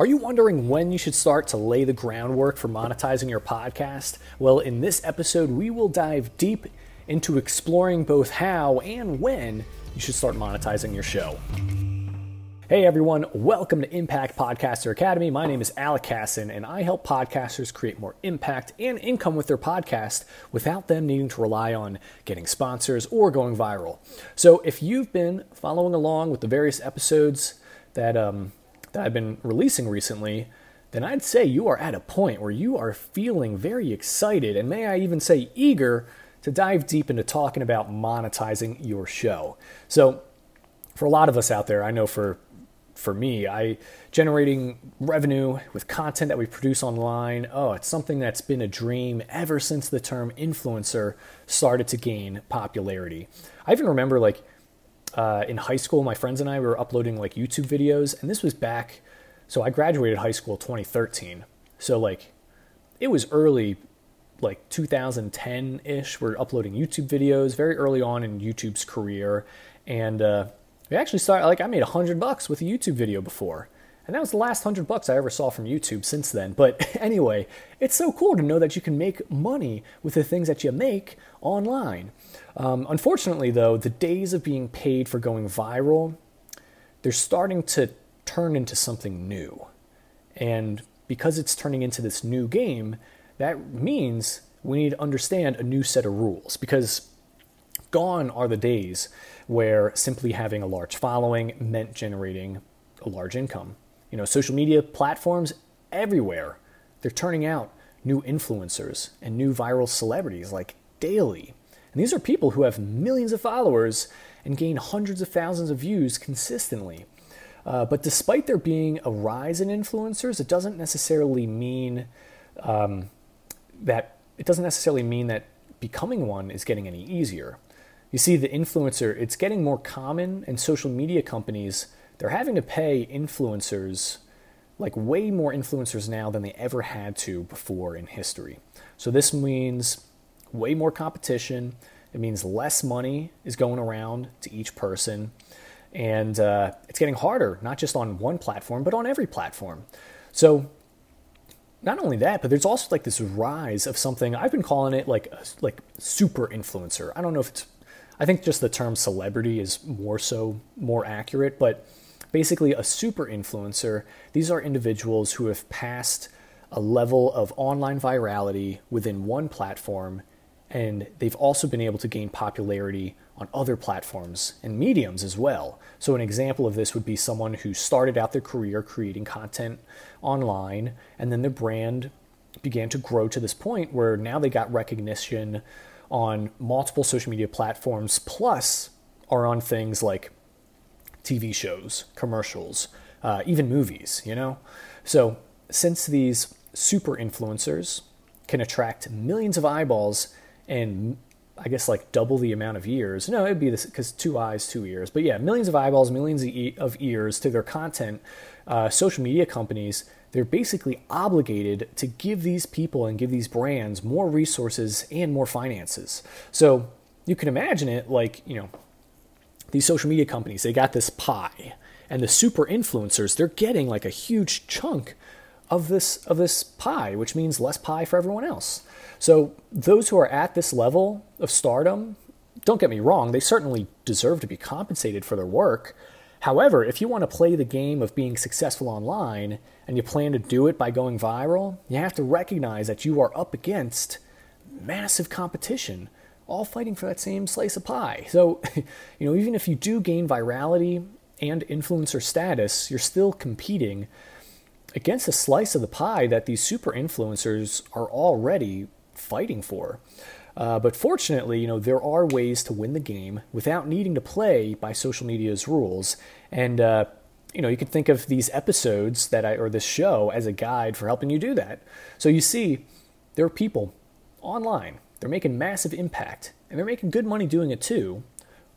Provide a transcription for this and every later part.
Are you wondering when you should start to lay the groundwork for monetizing your podcast? Well, in this episode, we will dive deep into exploring both how and when you should start monetizing your show. Hey everyone, welcome to Impact Podcaster Academy. My name is Alec Casson, and I help podcasters create more impact and income with their podcast without them needing to rely on getting sponsors or going viral. So, if you've been following along with the various episodes that um, that I've been releasing recently, then I'd say you are at a point where you are feeling very excited, and may I even say eager to dive deep into talking about monetizing your show. So, for a lot of us out there, I know for for me. I generating revenue with content that we produce online. Oh, it's something that's been a dream ever since the term influencer started to gain popularity. I even remember like uh, in high school, my friends and I were uploading like YouTube videos, and this was back. So I graduated high school 2013. So like it was early like 2010 ish. We're uploading YouTube videos very early on in YouTube's career, and uh, we actually started, like, I made a hundred bucks with a YouTube video before. And that was the last hundred bucks I ever saw from YouTube since then. But anyway, it's so cool to know that you can make money with the things that you make online. Um, unfortunately, though, the days of being paid for going viral, they're starting to turn into something new. And because it's turning into this new game, that means we need to understand a new set of rules. Because Gone are the days where simply having a large following meant generating a large income. You know, social media platforms everywhere, they're turning out new influencers and new viral celebrities like daily. And these are people who have millions of followers and gain hundreds of thousands of views consistently. Uh, but despite there being a rise in influencers, it doesn't necessarily mean um, that it doesn't necessarily mean that becoming one is getting any easier. You see, the influencer, it's getting more common, and social media companies, they're having to pay influencers like way more influencers now than they ever had to before in history. So this means way more competition. It means less money is going around to each person. And uh, it's getting harder, not just on one platform, but on every platform. So not only that, but there's also like this rise of something I've been calling it like a, like super influencer. I don't know if it's I think just the term celebrity is more so more accurate, but basically a super influencer, these are individuals who have passed a level of online virality within one platform and they've also been able to gain popularity on other platforms and mediums as well. So, an example of this would be someone who started out their career creating content online, and then their brand began to grow to this point where now they got recognition on multiple social media platforms, plus are on things like TV shows, commercials, uh, even movies, you know? So, since these super influencers can attract millions of eyeballs and I guess like double the amount of ears. No, it'd be this because two eyes, two ears. But yeah, millions of eyeballs, millions of ears to their content. Uh, social media companies they're basically obligated to give these people and give these brands more resources and more finances. So you can imagine it like, you know, these social media companies, they got this pie, and the super influencers, they're getting like a huge chunk of this of this pie, which means less pie for everyone else. So those who are at this level of stardom, don't get me wrong, they certainly deserve to be compensated for their work. However, if you want to play the game of being successful online and you plan to do it by going viral, you have to recognize that you are up against massive competition, all fighting for that same slice of pie. So, you know, even if you do gain virality and influencer status, you're still competing against a slice of the pie that these super influencers are already fighting for. Uh, but fortunately, you know, there are ways to win the game without needing to play by social media's rules. And, uh, you know, you could think of these episodes that I, or this show as a guide for helping you do that. So you see, there are people online, they're making massive impact, and they're making good money doing it too.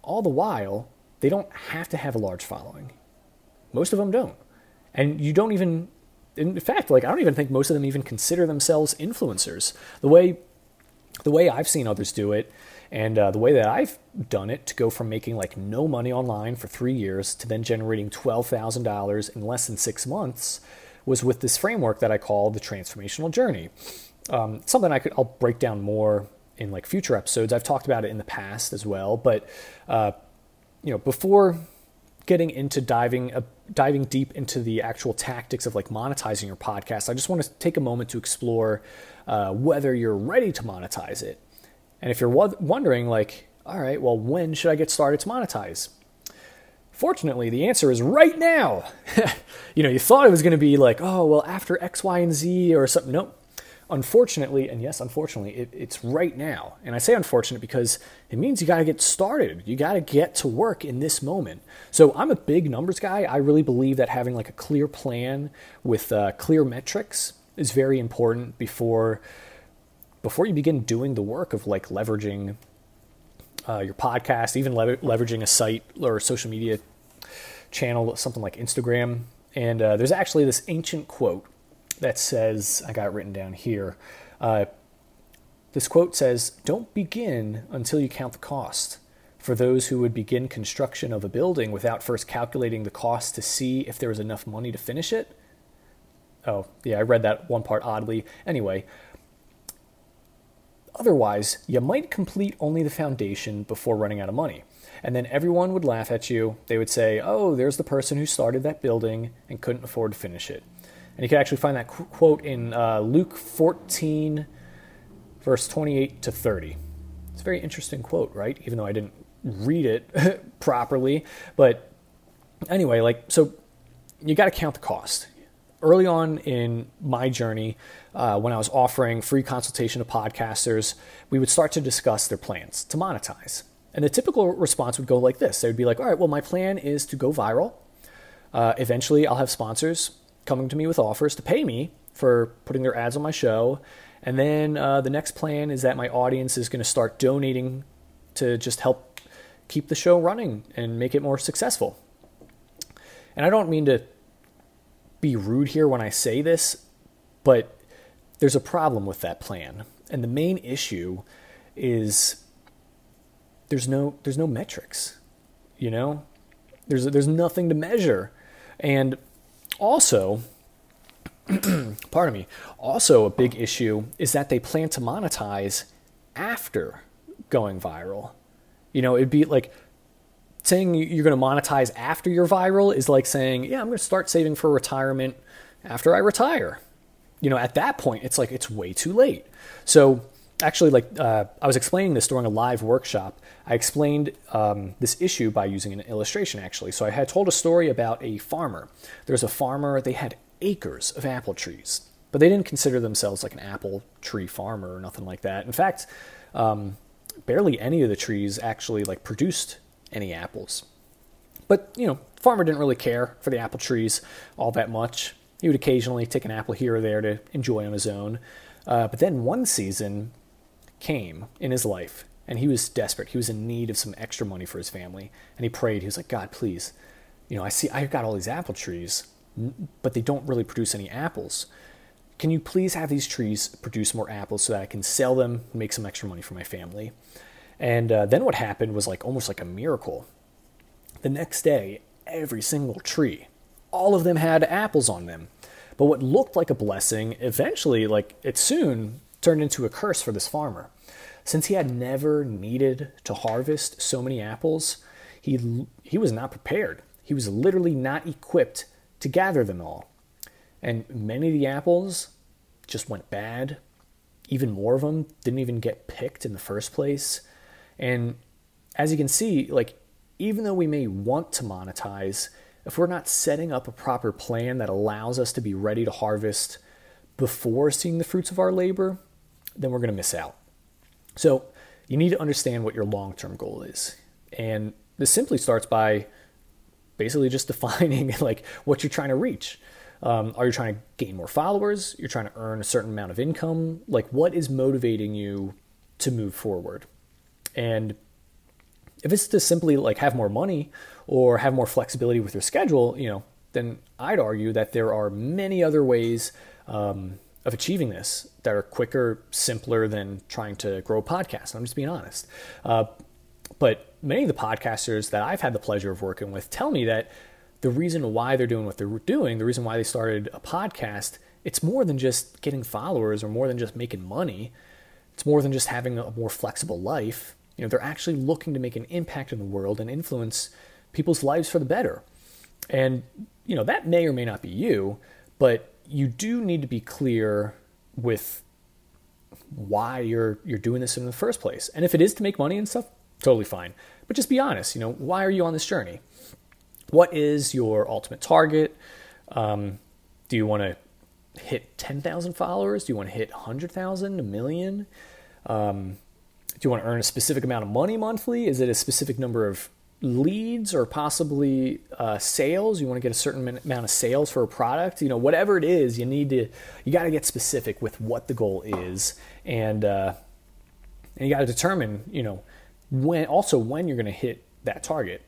All the while, they don't have to have a large following. Most of them don't. And you don't even, in fact, like, I don't even think most of them even consider themselves influencers. The way the way I've seen others do it and uh, the way that I've done it to go from making like no money online for three years to then generating $12,000 in less than six months was with this framework that I call the transformational journey. Um, something I could I'll break down more in like future episodes. I've talked about it in the past as well, but uh, you know before getting into diving uh, diving deep into the actual tactics of like monetizing your podcast, I just want to take a moment to explore uh, whether you're ready to monetize it. And if you're wondering, like, all right, well, when should I get started to monetize? Fortunately, the answer is right now. you know, you thought it was going to be like, oh, well, after X, Y, and Z or something. Nope. Unfortunately, and yes, unfortunately, it, it's right now. And I say unfortunate because it means you got to get started. You got to get to work in this moment. So I'm a big numbers guy. I really believe that having like a clear plan with uh, clear metrics is very important before before you begin doing the work of like leveraging uh, your podcast, even lever- leveraging a site or a social media channel, something like Instagram. And uh, there's actually this ancient quote that says, I got it written down here. Uh, this quote says, Don't begin until you count the cost. For those who would begin construction of a building without first calculating the cost to see if there was enough money to finish it. Oh, yeah, I read that one part oddly. Anyway, otherwise, you might complete only the foundation before running out of money. And then everyone would laugh at you. They would say, Oh, there's the person who started that building and couldn't afford to finish it. And you can actually find that qu- quote in uh, Luke 14, verse 28 to 30. It's a very interesting quote, right? Even though I didn't read it properly. But anyway, like, so you got to count the cost. Early on in my journey, uh, when I was offering free consultation to podcasters, we would start to discuss their plans to monetize. And the typical response would go like this they would be like, all right, well, my plan is to go viral. Uh, eventually, I'll have sponsors coming to me with offers to pay me for putting their ads on my show. And then uh, the next plan is that my audience is going to start donating to just help keep the show running and make it more successful. And I don't mean to be rude here when I say this, but there's a problem with that plan. And the main issue is there's no there's no metrics. You know? There's there's nothing to measure. And also, pardon me, also a big issue is that they plan to monetize after going viral. You know, it'd be like saying you're going to monetize after you're viral is like saying, yeah, I'm going to start saving for retirement after I retire. You know, at that point, it's like it's way too late. So, actually, like uh, I was explaining this during a live workshop. I explained um, this issue by using an illustration, actually. So, I had told a story about a farmer. There was a farmer, they had acres of apple trees, but they didn't consider themselves like an apple tree farmer or nothing like that. In fact, um, barely any of the trees actually like produced any apples. But, you know, farmer didn't really care for the apple trees all that much. He would occasionally take an apple here or there to enjoy on his own. Uh, but then one season came in his life, and he was desperate. He was in need of some extra money for his family, and he prayed. He was like, God, please, you know, I see I've got all these apple trees, but they don't really produce any apples. Can you please have these trees produce more apples so that I can sell them make some extra money for my family? And uh, then what happened was like almost like a miracle. The next day, every single tree, all of them had apples on them. But what looked like a blessing eventually, like it soon turned into a curse for this farmer. Since he had never needed to harvest so many apples, he, he was not prepared. He was literally not equipped to gather them all. And many of the apples just went bad. Even more of them didn't even get picked in the first place. And as you can see, like even though we may want to monetize, if we're not setting up a proper plan that allows us to be ready to harvest before seeing the fruits of our labor, then we're going to miss out. So, you need to understand what your long term goal is. And this simply starts by basically just defining like what you're trying to reach. Um, are you trying to gain more followers? You're trying to earn a certain amount of income? Like, what is motivating you to move forward? And if it's to simply like have more money or have more flexibility with your schedule, you know, then I'd argue that there are many other ways um, of achieving this that are quicker, simpler than trying to grow a podcast. I'm just being honest. Uh, but many of the podcasters that I've had the pleasure of working with tell me that the reason why they're doing what they're doing, the reason why they started a podcast, it's more than just getting followers or more than just making money. It's more than just having a more flexible life. You know, they're actually looking to make an impact in the world and influence people's lives for the better. And, you know, that may or may not be you, but you do need to be clear with why you're you're doing this in the first place. And if it is to make money and stuff, totally fine. But just be honest, you know, why are you on this journey? What is your ultimate target? Um, do you want to hit 10,000 followers? Do you want to hit 100,000, a million? Um, do you want to earn a specific amount of money monthly? Is it a specific number of leads or possibly uh, sales? You want to get a certain amount of sales for a product? You know, whatever it is, you need to, you got to get specific with what the goal is. And, uh, and you got to determine, you know, when, also when you're going to hit that target.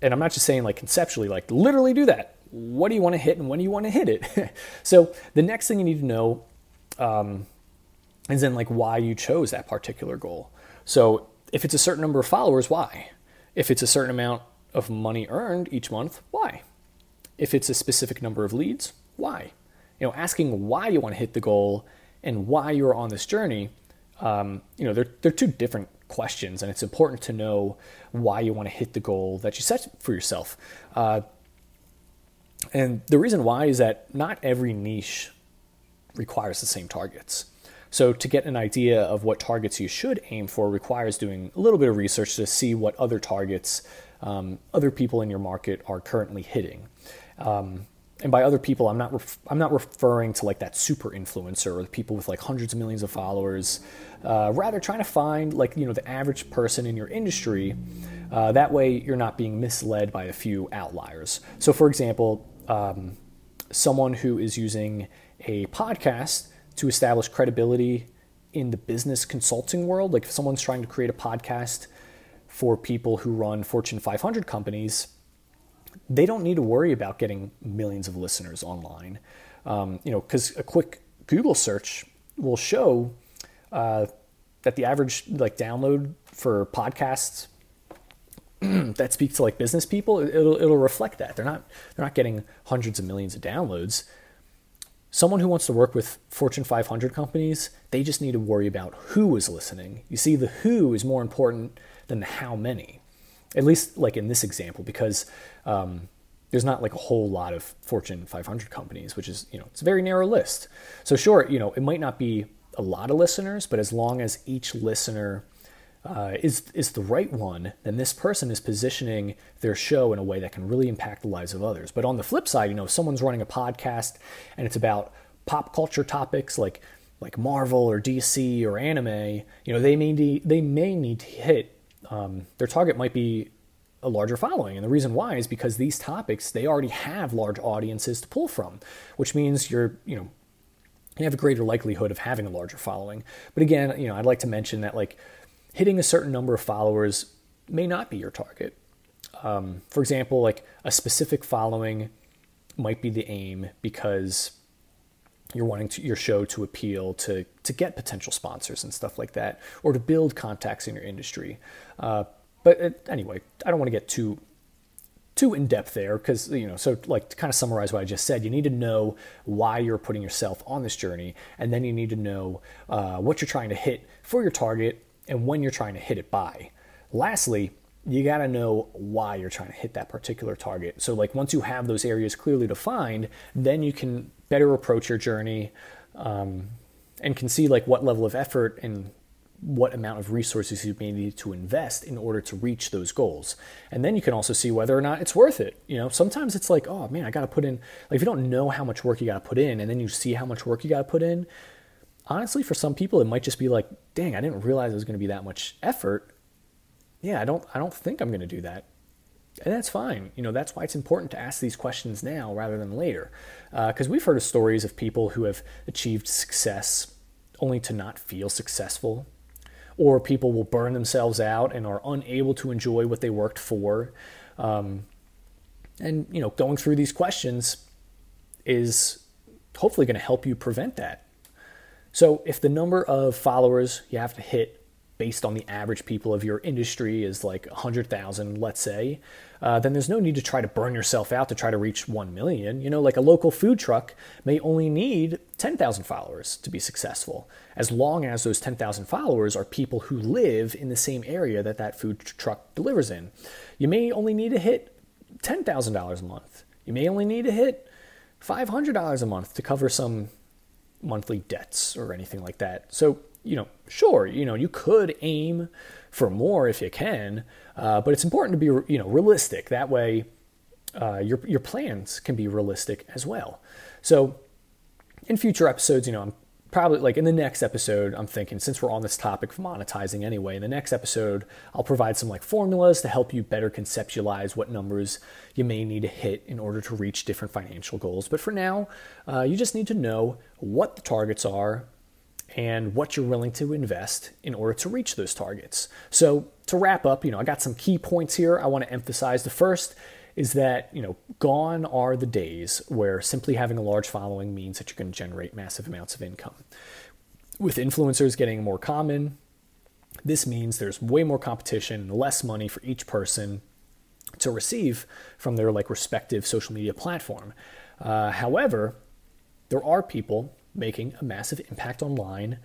And I'm not just saying like conceptually, like literally do that. What do you want to hit and when do you want to hit it? so the next thing you need to know um, is then like why you chose that particular goal. So if it's a certain number of followers, why? If it's a certain amount of money earned each month, why? If it's a specific number of leads, why? You know, asking why you want to hit the goal and why you're on this journey, um, you know, they're, they're two different questions, and it's important to know why you want to hit the goal that you set for yourself. Uh, and the reason why is that not every niche requires the same targets. So, to get an idea of what targets you should aim for requires doing a little bit of research to see what other targets um, other people in your market are currently hitting. Um, and by other people, I'm not ref- I'm not referring to like that super influencer or the people with like hundreds of millions of followers. Uh, rather, trying to find like you know the average person in your industry. Uh, that way, you're not being misled by a few outliers. So, for example, um, someone who is using a podcast to establish credibility in the business consulting world. Like if someone's trying to create a podcast for people who run Fortune 500 companies, they don't need to worry about getting millions of listeners online. Um, you know, because a quick Google search will show uh, that the average like download for podcasts that speak to like business people, it'll it'll reflect that they're not they're not getting hundreds of millions of downloads someone who wants to work with Fortune 500 companies, they just need to worry about who is listening. You see, the who is more important than the how many, at least like in this example, because um, there's not like a whole lot of Fortune 500 companies, which is, you know, it's a very narrow list. So, sure, you know, it might not be a lot of listeners, but as long as each listener uh, is is the right one, then this person is positioning their show in a way that can really impact the lives of others. But on the flip side, you know, if someone's running a podcast and it's about pop culture topics like like Marvel or DC or anime, you know, they may need, they may need to hit um, their target might be a larger following. And the reason why is because these topics they already have large audiences to pull from, which means you're you know you have a greater likelihood of having a larger following. But again, you know, I'd like to mention that like hitting a certain number of followers may not be your target. Um, for example, like a specific following might be the aim because you're wanting to, your show to appeal to to get potential sponsors and stuff like that, or to build contacts in your industry. Uh, but it, anyway, I don't want to get too too in depth there because you know. So like to kind of summarize what I just said, you need to know why you're putting yourself on this journey, and then you need to know uh, what you're trying to hit for your target and when you're trying to hit it by. Lastly, you got to know why you're trying to hit that particular target. So, like, once you have those areas clearly defined, then you can better approach your journey um, and can see, like, what level of effort and what amount of resources you may need to invest in order to reach those goals. And then you can also see whether or not it's worth it. You know, sometimes it's like, oh man, I got to put in, like, if you don't know how much work you got to put in and then you see how much work you got to put in, honestly, for some people, it might just be like, dang, I didn't realize it was going to be that much effort. Yeah, I don't, I don't think I'm going to do that. And that's fine. You know, that's why it's important to ask these questions now rather than later. Because uh, we've heard of stories of people who have achieved success only to not feel successful, or people will burn themselves out and are unable to enjoy what they worked for. Um, and, you know, going through these questions is hopefully going to help you prevent that. So if the number of followers you have to hit based on the average people of your industry is like 100,000, let's say, uh, then there's no need to try to burn yourself out to try to reach 1 million. You know, like a local food truck may only need 10,000 followers to be successful, as long as those 10,000 followers are people who live in the same area that that food truck delivers in. You may only need to hit $10,000 a month. You may only need to hit $500 a month to cover some monthly debts or anything like that. So you know, sure, you know, you could aim for more if you can, uh, but it's important to be, you know, realistic. That way, uh, your your plans can be realistic as well. So, in future episodes, you know, I'm probably like in the next episode, I'm thinking since we're on this topic of monetizing anyway, in the next episode, I'll provide some like formulas to help you better conceptualize what numbers you may need to hit in order to reach different financial goals. But for now, uh, you just need to know what the targets are and what you're willing to invest in order to reach those targets. So, to wrap up, you know, I got some key points here I want to emphasize. The first is that, you know, gone are the days where simply having a large following means that you're going to generate massive amounts of income. With influencers getting more common, this means there's way more competition and less money for each person to receive from their like respective social media platform. Uh, however, there are people making a massive impact online,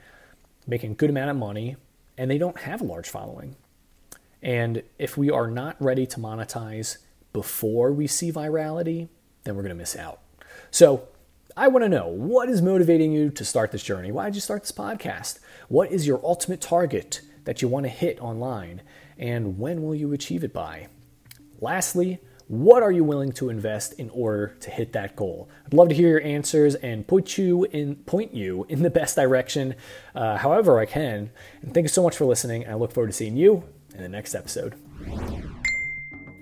making a good amount of money, and they don't have a large following. And if we are not ready to monetize before we see virality, then we're going to miss out. So, I want to know what is motivating you to start this journey? Why did you start this podcast? What is your ultimate target that you want to hit online? And when will you achieve it by? Lastly, what are you willing to invest in order to hit that goal? I'd love to hear your answers and put you in point you in the best direction, uh, however I can. And thank you so much for listening. I look forward to seeing you in the next episode.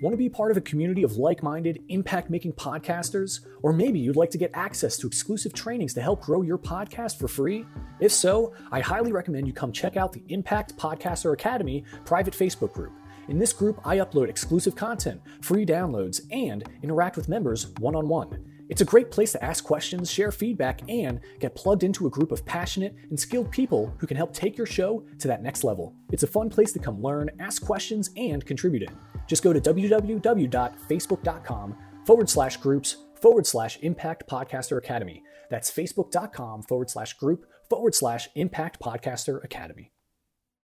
Want to be part of a community of like minded, impact making podcasters? Or maybe you'd like to get access to exclusive trainings to help grow your podcast for free? If so, I highly recommend you come check out the Impact Podcaster Academy private Facebook group. In this group, I upload exclusive content, free downloads, and interact with members one on one. It's a great place to ask questions, share feedback, and get plugged into a group of passionate and skilled people who can help take your show to that next level. It's a fun place to come learn, ask questions, and contribute. Just go to www.facebook.com forward slash groups forward slash impact podcaster academy. That's facebook.com forward slash group forward slash impact podcaster academy.